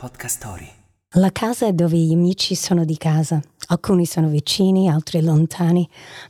Podcast Story. La casa dove gli amici sono di casa. Alcuni sono vicini, altri lontani,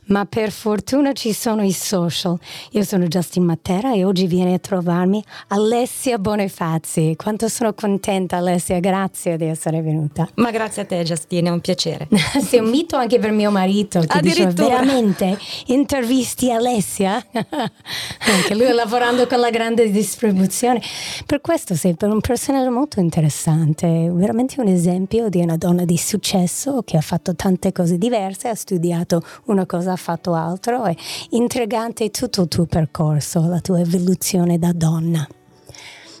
ma per fortuna ci sono i social. Io sono Justin Matera e oggi viene a trovarmi Alessia Bonifazzi. Quanto sono contenta Alessia, grazie di essere venuta. Ma grazie a te Justin, è un piacere. Sei un mito anche per mio marito che diceva veramente intervisti Alessia? anche lui lavorando con la grande distribuzione. Per questo sei per un personaggio molto interessante, veramente un esempio di una donna di successo che ha fatto tante cose diverse, ha studiato una cosa, ha fatto altro, è intrigante tutto il tuo percorso, la tua evoluzione da donna.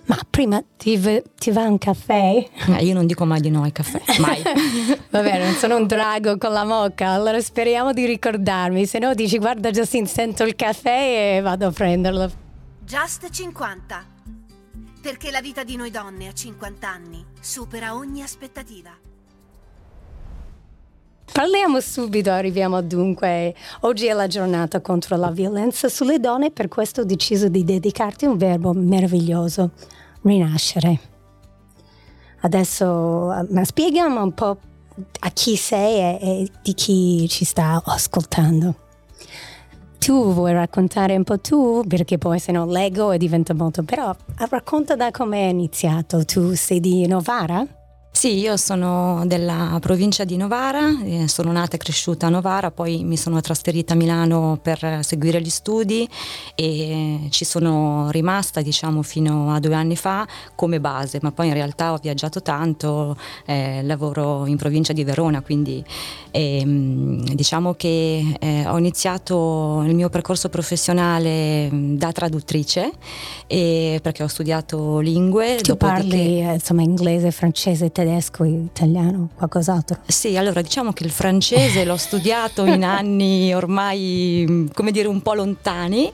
Ma prima ti, ti, va un caffè? Eh, io non dico mai di no al caffè, mai. Vabbè, non sono un drago con la mocca, allora speriamo di ricordarmi, se no dici guarda Justin, sento il caffè e vado a prenderlo. Just 50. Perché la vita di noi donne a 50 anni supera ogni aspettativa. Parliamo subito, arriviamo dunque. Oggi è la giornata contro la violenza sulle donne, per questo ho deciso di dedicarti un verbo meraviglioso, rinascere. Adesso ma spieghiamo un po' a chi sei e, e di chi ci sta ascoltando. Tu vuoi raccontare un po' tu, perché poi se no leggo e diventa molto, però racconta da come è iniziato. Tu sei di Novara? Sì, io sono della provincia di Novara, eh, sono nata e cresciuta a Novara, poi mi sono trasferita a Milano per seguire gli studi e ci sono rimasta diciamo fino a due anni fa come base, ma poi in realtà ho viaggiato tanto, eh, lavoro in provincia di Verona, quindi eh, diciamo che eh, ho iniziato il mio percorso professionale da traduttrice perché ho studiato lingue. Tu parli che... insomma inglese, francese, tedesco, italiano, qualcos'altro? Sì, allora diciamo che il francese l'ho studiato in anni ormai, come dire, un po' lontani,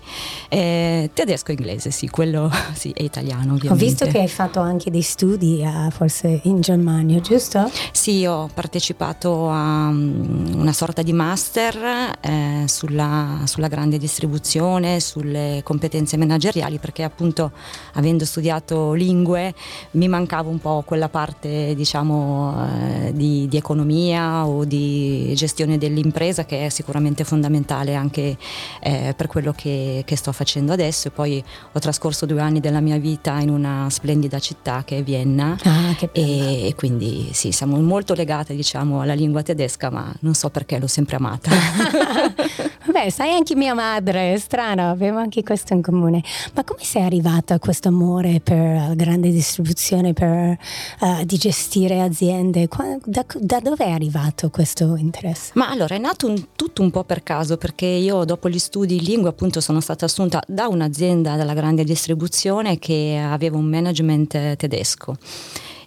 eh, tedesco e inglese, sì, quello sì, è italiano ovviamente. Ho visto che hai fatto anche dei studi uh, forse in Germania, giusto? Sì, ho partecipato a um, una sorta di master eh, sulla, sulla grande distribuzione, sulle competenze manageriali, perché appunto avendo studiato lingue mi mancava un po' quella parte diciamo, eh, di, di, economia o di gestione dell'impresa che è sicuramente fondamentale anche eh, per quello che, che, sto facendo adesso. E poi ho trascorso due anni della mia vita in una splendida città che è Vienna ah, e, e, quindi sì, siamo molto legate diciamo, alla lingua tedesca, ma non so perché l'ho sempre amata. Beh, sai anche mia madre, è strano, abbiamo anche questo in comune. Ma come sei arrivata a questo amore per la grande distribuzione, per, uh, di gestire aziende? Da, da, dove è arrivato questo interesse? Ma allora è nato un, tutto un po' per caso, perché io dopo gli studi in lingua appunto sono stata assunta da un'azienda della grande distribuzione che aveva un management tedesco.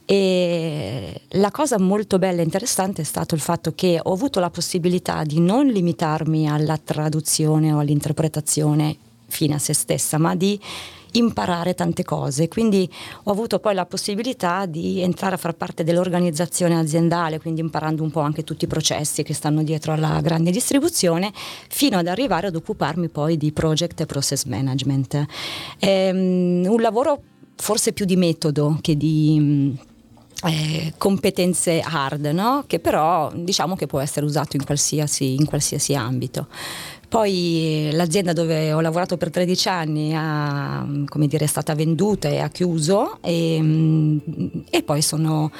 E la cosa molto bella e interessante è stato il fatto che ho avuto la possibilità di non limitarmi alla traduzione o all'interpretazione fine a se stessa, ma di imparare tante cose. Quindi ho avuto poi la possibilità di entrare a far parte dell'organizzazione aziendale, quindi imparando un po' anche tutti i processi che stanno dietro alla grande distribuzione, fino ad arrivare ad occuparmi poi di project e process management. Um, un lavoro forse più di metodo che di eh, competenze hard, no? che però diciamo che può essere usato in qualsiasi, in qualsiasi ambito. Poi l'azienda dove ho lavorato per 13 anni ha, dire, è stata venduta e ha chiuso e, mm, e poi sono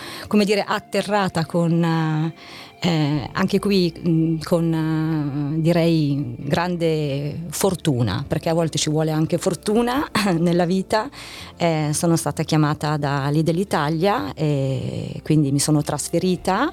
dire, atterrata con eh, anche qui mm, con uh, direi grande fortuna, perché a volte ci vuole anche fortuna nella vita. Eh, sono stata chiamata da Lidl Italia e quindi mi sono trasferita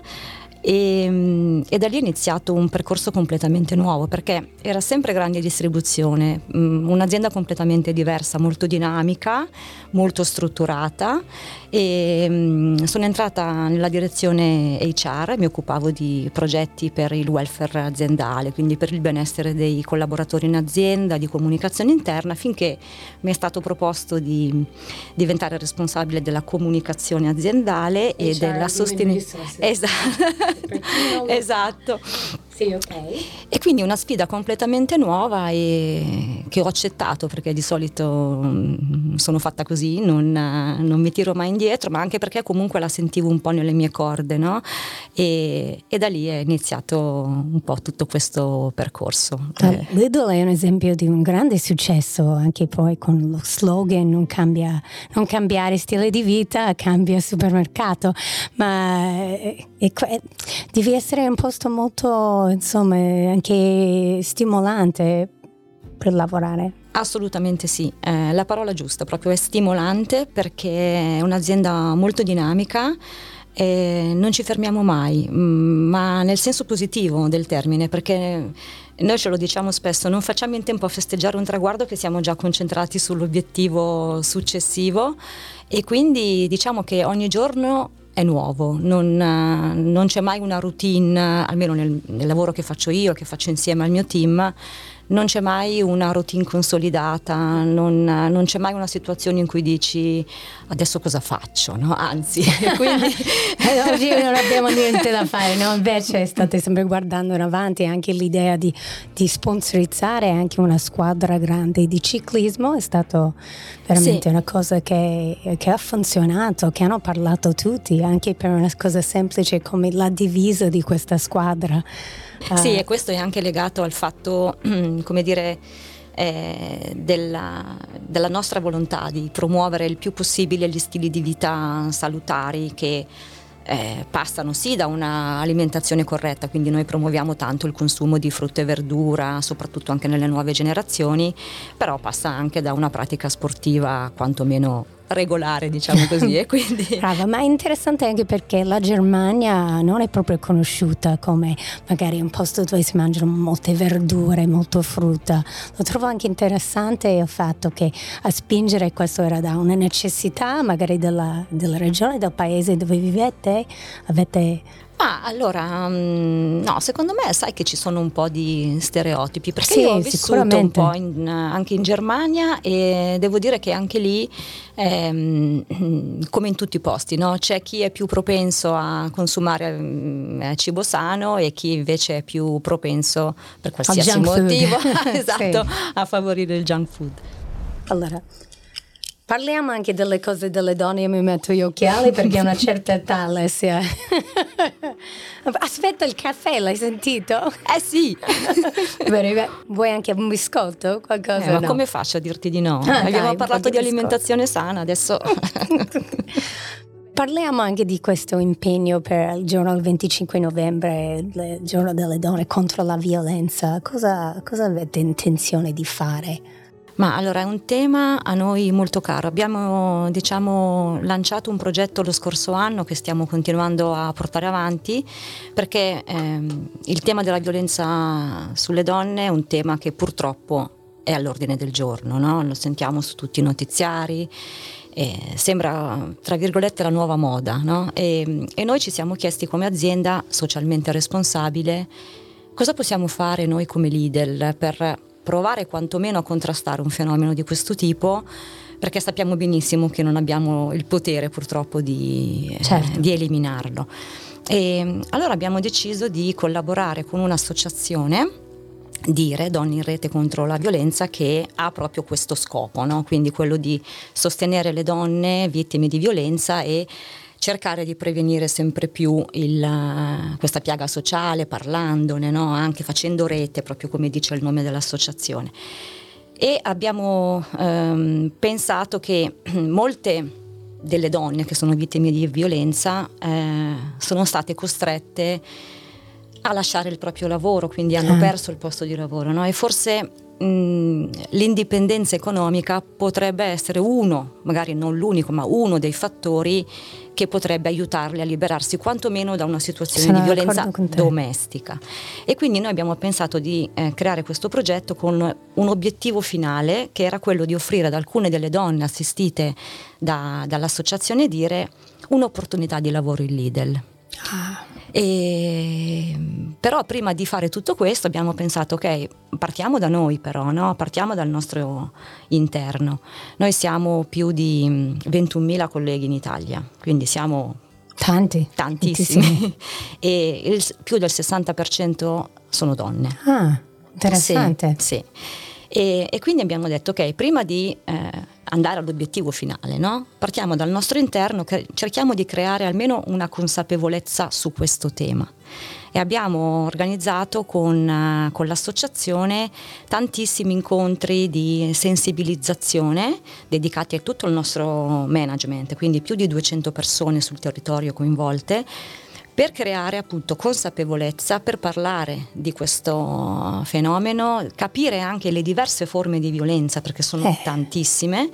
e, mm, e, da lì è iniziato un percorso completamente nuovo perché era sempre grande distribuzione, mm, un'azienda completamente diversa, molto dinamica, molto strutturata e mm, sono entrata nella direzione HR, mi occupavo di progetti per il welfare aziendale, quindi per il benessere dei collaboratori in azienda, di comunicazione interna, finché mi è stato proposto di diventare responsabile della comunicazione aziendale e, e della sostenibilità. Esatto. esatto. Sì, ok. E quindi una sfida completamente nuova e che ho accettato perché di solito mm, sono fatta così, non, non, mi tiro mai indietro, ma anche perché comunque la sentivo un po' nelle mie corde, no? E, e da lì è iniziato un po' tutto questo percorso. Eh. Lidl è un esempio di un grande successo, anche poi con lo slogan non, cambia, non cambiare stile di vita, cambia supermercato, ma è, è, devi essere un posto molto insomma, anche stimolante per lavorare. Assolutamente sì, eh, la parola giusta proprio è stimolante perché è un'azienda molto dinamica. E non ci fermiamo mai, mm, ma nel senso positivo del termine, perché noi ce lo diciamo spesso, non facciamo in tempo a festeggiare un traguardo che siamo già concentrati sull'obiettivo successivo e quindi diciamo che ogni giorno è nuovo, non, non, c'è mai una routine, almeno nel, nel, lavoro che faccio io, che faccio insieme al mio team, non c'è mai una routine consolidata, non, non, c'è mai una situazione in cui dici adesso cosa faccio, no? anzi, quindi oggi non abbiamo niente da fare, no? invece state sempre guardando in avanti anche l'idea di, di sponsorizzare anche una squadra grande di ciclismo è stato veramente sì. una cosa che, che, ha funzionato, che hanno parlato tutti, anche per una cosa semplice come la divisa di questa squadra. Sì, uh, e questo è anche legato al fatto, come dire, eh, della, della, nostra volontà di promuovere il più possibile gli stili di vita salutari che eh, passano sì da un'alimentazione corretta, quindi noi promuoviamo tanto il consumo di frutta e verdura, soprattutto anche nelle nuove generazioni, però passa anche da una pratica sportiva quantomeno regolare, diciamo così. e quindi... Brava, ma è interessante anche perché la Germania non è proprio conosciuta come magari un posto dove si mangiano molte verdure, molto frutta. Lo trovo anche interessante il fatto che a spingere questo era da una necessità magari della, della regione, del paese dove vivete, avete Ah, allora, um, no, secondo me sai che ci sono un po' di stereotipi, perché sì, io ho vissuto un po' in, anche in Germania e devo dire che anche lì, ehm, come in tutti i posti, no? c'è chi è più propenso a consumare um, cibo sano e chi invece è più propenso, per qualsiasi motivo, esatto, sì. a favorire il junk food. Allora, Parliamo anche delle cose delle donne, io mi metto gli occhiali perché a una certa età Alessia. Aspetta il caffè, l'hai sentito? Eh sì. Bene, vuoi anche un biscotto? Qualcosa? Eh, ma no? come faccio a dirti di no? Ah, Abbiamo dai, parlato di, di alimentazione sana, adesso... Parliamo anche di questo impegno per il giorno del 25 novembre, il giorno delle donne contro la violenza. Cosa, cosa avete intenzione di fare? Ma allora è un tema a noi molto caro. Abbiamo diciamo, lanciato un progetto lo scorso anno che stiamo continuando a portare avanti perché ehm, il tema della violenza sulle donne è un tema che purtroppo è all'ordine del giorno, no? lo sentiamo su tutti i notiziari. Eh, sembra tra virgolette la nuova moda no? e, e noi ci siamo chiesti come azienda socialmente responsabile cosa possiamo fare noi come Lidl per provare quantomeno a contrastare un fenomeno di questo tipo perché sappiamo benissimo che non abbiamo il potere purtroppo di, certo. eh, di eliminarlo. E, allora abbiamo deciso di collaborare con un'associazione dire Donne in rete contro la violenza che ha proprio questo scopo, no? quindi quello di sostenere le donne vittime di violenza e cercare di prevenire sempre più il, questa piaga sociale, parlandone, no? anche facendo rete, proprio come dice il nome dell'associazione. E abbiamo ehm, pensato che molte delle donne che sono vittime di violenza eh, sono state costrette a lasciare il proprio lavoro, quindi hanno ah. perso il posto di lavoro. No? E forse mh, l'indipendenza economica potrebbe essere uno, magari non l'unico, ma uno dei fattori che potrebbe aiutarli a liberarsi quantomeno da una situazione Sono di violenza domestica. E quindi noi abbiamo pensato di eh, creare questo progetto con un obiettivo finale che era quello di offrire ad alcune delle donne assistite da, dall'associazione Dire un'opportunità di lavoro in Lidl. Ah. E, però prima di fare tutto questo abbiamo pensato ok partiamo da noi però no? partiamo dal nostro interno noi siamo più di 21.000 colleghi in Italia quindi siamo tanti tantissimi e il, più del 60% sono donne ah interessante sì, sì. E, e, quindi abbiamo detto ok prima di eh, andare all'obiettivo finale, no? Partiamo dal nostro interno, cerchiamo di creare almeno una consapevolezza su questo tema. E abbiamo organizzato con, uh, con l'associazione tantissimi incontri di sensibilizzazione dedicati a tutto il nostro management, quindi più di 200 persone sul territorio coinvolte per creare appunto consapevolezza, per parlare di questo fenomeno, capire anche le diverse forme di violenza, perché sono eh. tantissime.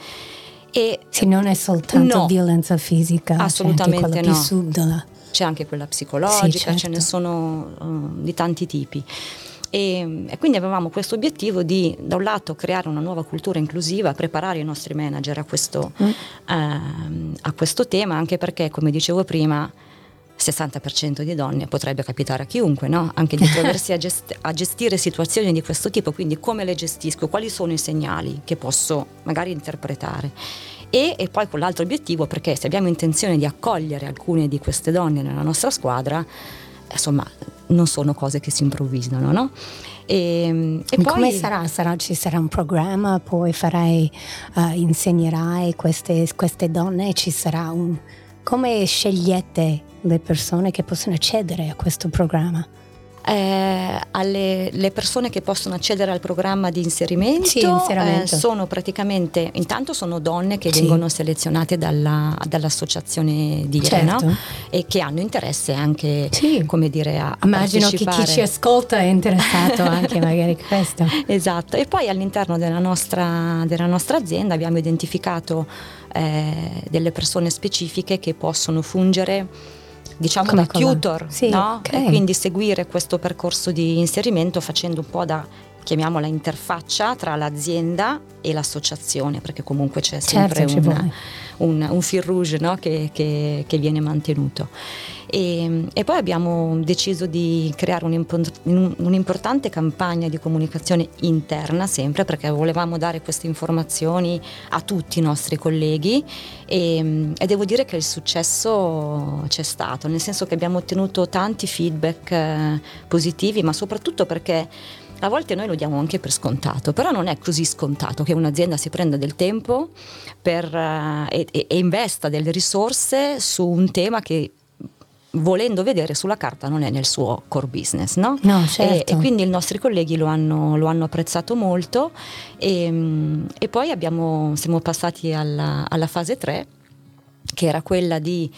E sì, non è soltanto no, violenza fisica, assolutamente c'è no. subdola. C'è anche quella psicologica, sì, certo. ce ne certo. sono uh, di tanti tipi. E, e, quindi avevamo questo obiettivo di da un lato creare una nuova cultura inclusiva, preparare i nostri manager a questo, mm. uh, a questo tema, anche perché, come dicevo prima, 60% di donne potrebbe capitare a chiunque, no? anche di trovarsi a, gest- a, gestire situazioni di questo tipo, quindi come le gestisco, quali sono i segnali che posso magari interpretare. E, e poi con l'altro obiettivo, perché se abbiamo intenzione di accogliere alcune di queste donne nella nostra squadra, insomma, non sono cose che si improvvisano, no? E, e poi... Come sarà? sarà? Ci sarà un programma, poi farai, uh, insegnerai queste, queste donne, ci sarà un... Come scegliete le persone che possono accedere a questo programma? Eh, alle persone che possono accedere al programma di inserimento, sì, inserimento. Eh, sono praticamente intanto sono donne che sì. vengono selezionate dalla, dall'associazione Dire certo. no? e che hanno interesse anche sì. come dire a immagino che chi ci ascolta è interessato anche magari a questo esatto e poi all'interno della nostra, della nostra azienda abbiamo identificato eh, delle persone specifiche che possono fungere diciamo Come da tutor, sì, no? okay. e quindi seguire questo percorso di inserimento facendo un po' da chiamiamola interfaccia tra l'azienda e l'associazione, perché comunque c'è sempre certo, una, un, un fil rouge no? che, che, che, viene mantenuto. E, e, poi abbiamo deciso di creare un'importante campagna di comunicazione interna sempre perché volevamo dare queste informazioni a tutti i nostri colleghi e, e devo dire che il successo c'è stato, nel senso che abbiamo ottenuto tanti feedback eh, positivi, ma soprattutto perché a volte noi lo diamo anche per scontato, però non è così scontato che un'azienda si prenda del tempo per, uh, e, e investa delle risorse su un tema che volendo vedere sulla carta non è nel suo core business, no? no certo. e, e, quindi i nostri colleghi lo hanno, lo hanno apprezzato molto e, e poi abbiamo, siamo passati alla, alla, fase 3 che era quella di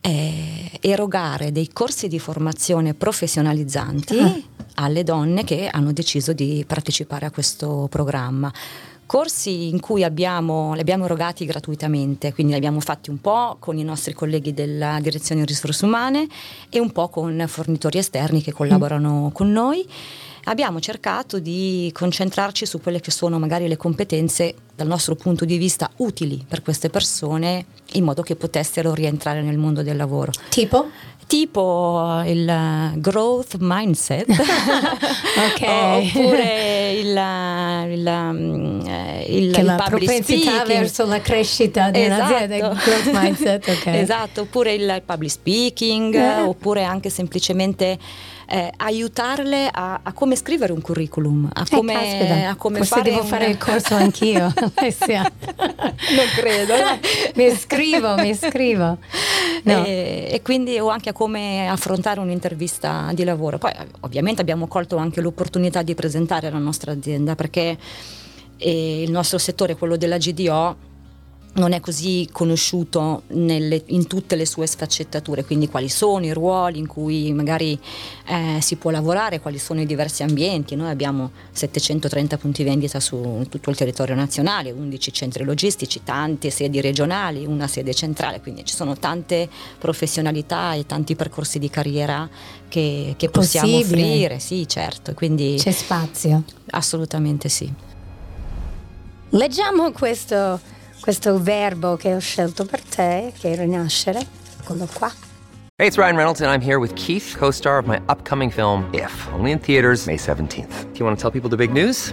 eh, erogare dei corsi di formazione professionalizzanti ah alle donne che hanno deciso di partecipare a questo programma corsi in cui abbiamo, li abbiamo erogati gratuitamente, quindi li abbiamo fatti un po' con i nostri colleghi della direzione risorse umane e un po' con fornitori esterni che collaborano mm. con noi. Abbiamo cercato di concentrarci su quelle che sono magari le competenze dal nostro punto di vista utili per queste persone in modo che potessero rientrare nel mondo del lavoro. Tipo? tipo il growth mindset oppure il, il, mm, il, che il la propensità verso la crescita di esatto. un'azienda growth mindset okay. esatto oppure il public speaking eh. oppure anche semplicemente eh, aiutarle a, a, come scrivere un curriculum, a eh, come, eh, a come Forse fare devo un... fare il corso anch'io, non credo. mi iscrivo, mi iscrivo. No. E, e, quindi o anche a come affrontare un'intervista di lavoro. Poi ovviamente abbiamo colto anche l'opportunità di presentare la nostra azienda perché eh, il nostro settore, quello della GDO, non è così conosciuto nelle, in tutte le sue sfaccettature, quindi quali sono i ruoli in cui magari eh, si può lavorare, quali sono i diversi ambienti. Noi abbiamo 730 punti vendita su tutto il territorio nazionale, 11 centri logistici, tante sedi regionali, una sede centrale, quindi ci sono tante professionalità e tanti percorsi di carriera che, che possiamo Possibile. offrire, sì certo. Quindi C'è spazio. assolutamente sì. Leggiamo questo, questo verbo che ho scelto per te, che è rinascere. Eccolo qua. Hey, it's Ryan Reynolds, and I'm here with Keith, co star of my upcoming film, If, only in theaters, May 17th. Do you want to tell people the big news?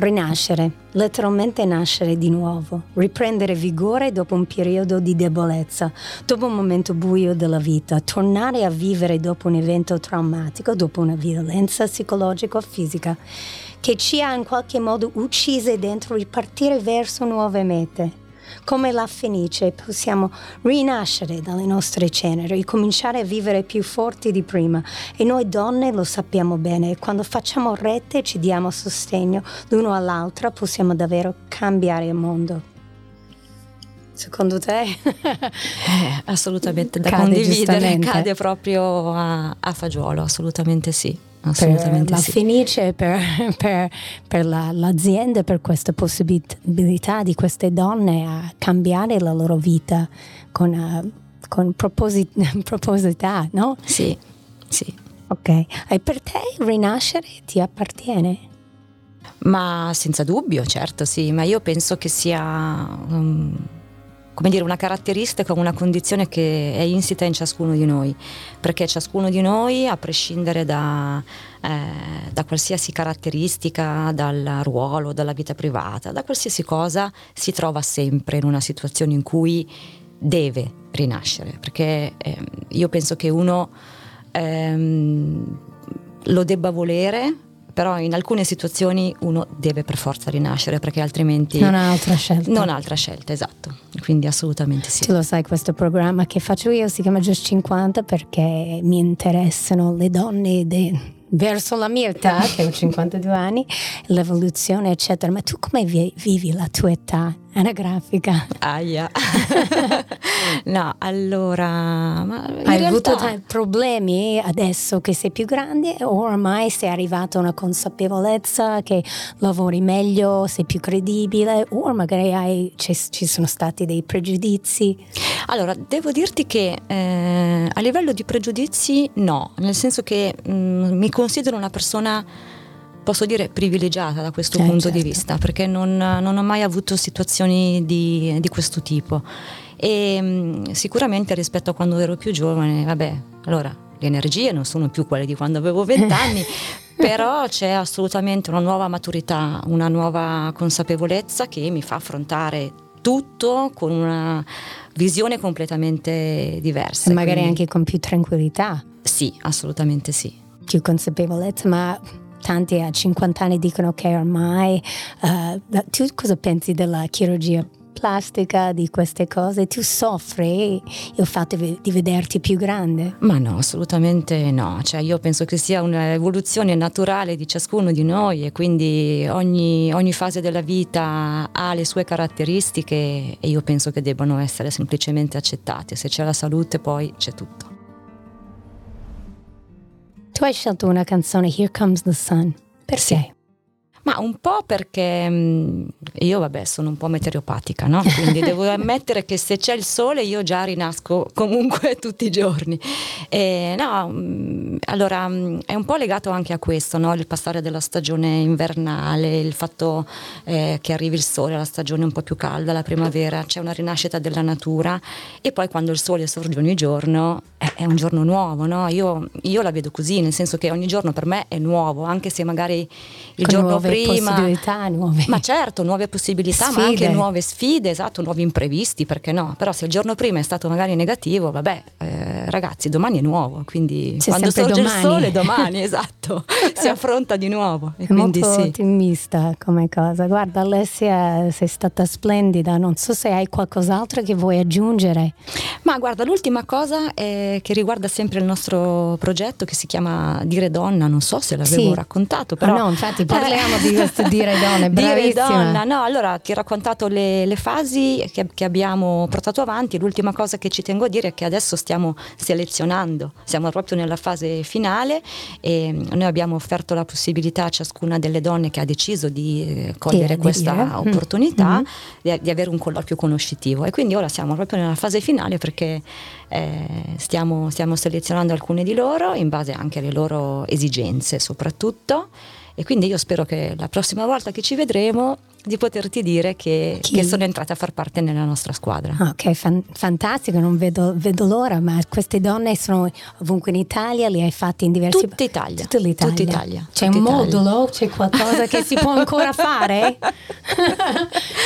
Rinascere, letteralmente nascere di nuovo, riprendere vigore dopo un periodo di debolezza, dopo un momento buio della vita, tornare a vivere dopo un evento traumatico, dopo una violenza psicologica o fisica che ci ha in qualche modo uccise dentro ripartire verso nuove mete. Come la fenice possiamo rinascere dalle nostre ceneri, ricominciare a vivere più forti di prima e noi donne lo sappiamo bene, quando facciamo rete e ci diamo sostegno l'uno all'altra possiamo davvero cambiare il mondo. Secondo te? Eh, assolutamente da Cade condividere, cade proprio a, a fagiolo, assolutamente sì. Per Assolutamente la sì. Fenice, per, per- per la- l'azienda, per questa possibilità di queste donne a cambiare la loro vita con, eh, con proposi- proposità, no? Sì, sì. Ok, e per te rinascere ti appartiene? Ma senza dubbio, certo, sì, ma io penso che sia um, come dire, una caratteristica, una condizione che è insita in ciascuno di noi, perché ciascuno di noi, a prescindere da, eh, da qualsiasi caratteristica, dal ruolo, dalla vita privata, da qualsiasi cosa, si trova sempre in una situazione in cui deve rinascere, perché ehm, io penso che uno ehm, lo debba volere, però in alcune situazioni uno deve per forza rinascere perché altrimenti Non ha altra scelta. non ha altra scelta, esatto. Quindi assolutamente sì. Tu lo sai, questo programma che faccio io si chiama Just 50 perché mi interessano le donne de- verso la mia età, che ho 52 anni, l'evoluzione, eccetera. Ma tu come vi- vivi la tua età anagrafica? Aia. no, allora, Hai realtà- avuto problemi adesso che sei più grande o ormai sei arrivato a una consapevolezza che lavori meglio, sei più credibile o magari hai- ci, sono stati dei pregiudizi? Allora, devo dirti che eh, a livello di pregiudizi no, nel senso che mm, mi considero una persona, posso dire, privilegiata da questo Eh, punto di certo. vista, perché non, non ho mai avuto situazioni di, di questo tipo. E mm, sicuramente rispetto a quando ero più giovane, vabbè, allora le energie non sono più quelle di quando avevo vent'anni. Però c'è assolutamente una nuova maturità, una nuova consapevolezza che mi fa affrontare tutto con una visione completamente diversa. E magari quindi- anche con più tranquillità. Sì, assolutamente sì. più consapevolezza, ma tanti a 50 anni dicono che ormai da- tu cosa pensi della chirurgia plastica, di queste cose? Tu soffri il fatto di vederti più grande? Ma no, assolutamente no. Cioè, io penso che sia un'evoluzione naturale di ciascuno di noi e quindi ogni, ogni fase della vita ha le sue caratteristiche e io penso che debbano essere semplicemente accettate. Se c'è la salute poi c'è tutto. Tu hai scelto una canzone Here Comes the Sun. Perché? Sì. Ma un po' perché mh, io, vabbè, sono un po' meteoropatica, no? Quindi devo ammettere che se c'è il sole io già rinasco comunque tutti i giorni. E, no, mh, allora mh, è un po' legato anche a questo, no? Il passare della stagione invernale, il fatto eh, che arrivi il sole, la stagione un po' più calda, la primavera, c'è una rinascita della natura e poi quando il sole sorge ogni giorno, eh, è un giorno nuovo, no? io, io, la vedo così, nel senso che ogni giorno per me è nuovo, anche se magari il Con giorno nuove prima... Possibilità, nuove Ma certo, nuove possibilità, sfide. ma anche nuove sfide, esatto, nuovi imprevisti, perché no? Però se il giorno prima è stato magari negativo, vabbè, eh, ragazzi, domani è nuovo, quindi C'è quando sorge domani. il sole domani, esatto, si affronta di nuovo. E È quindi molto sì. ottimista come cosa. Guarda Alessia, sei stata splendida, non so se hai qualcos'altro che vuoi aggiungere. Ma guarda, l'ultima cosa è che riguarda sempre il nostro progetto che si chiama Dire Donna, non so se l'avevo Sì. raccontato, però... Ah, no, infatti parliamo di questo Dire Donna, Dire. Donna, no, allora ti ho raccontato le, le fasi che, che abbiamo portato avanti, l'ultima cosa che ci tengo a dire è che adesso stiamo selezionando, siamo proprio nella fase finale e noi abbiamo offerto la possibilità a ciascuna delle donne che ha deciso di eh, cogliere aderire. questa Mm. opportunità Mhm. di, di avere un colloquio conoscitivo e quindi ora siamo proprio nella fase finale perché eh, stiamo, stiamo selezionando alcune di loro in base anche alle loro esigenze soprattutto e quindi io spero che la prossima volta che ci vedremo di poterti dire che, che sono entrata a far parte nella nostra squadra. Ah, Ok, fan- fantastico, non vedo, vedo l'ora, ma queste donne sono ovunque in Italia, le hai fatte in diversi Tutta Italia. Tutta l'Italia. Tutta Italia. C'è Tutta un Italia. modulo? C'è qualcosa che si può ancora fare?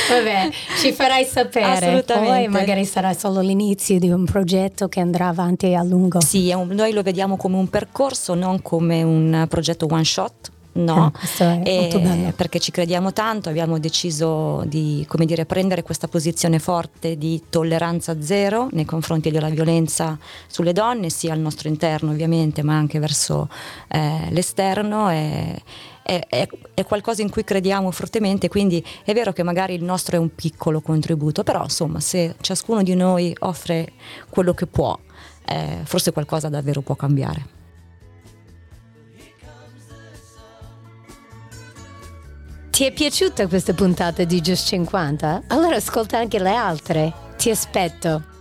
Vabbè, ci farai sapere. Assolutamente. Poi magari sarà solo l'inizio di un progetto che andrà avanti a lungo. Sì, un- noi lo vediamo come un percorso, non come un progetto one shot. No, Ah, è E- perché ci crediamo tanto, abbiamo deciso di come dire, prendere questa posizione forte di tolleranza zero nei confronti della violenza sulle donne, sia al nostro interno ovviamente, ma anche verso eh, l'esterno. E, è, è- è qualcosa in cui crediamo fortemente, quindi è vero che magari il nostro è un piccolo contributo, però insomma se ciascuno di noi offre quello che può, eh, forse qualcosa davvero può cambiare. Ti è piaciuta questa puntata di Just 50? Allora ascolta anche le altre. Ti aspetto.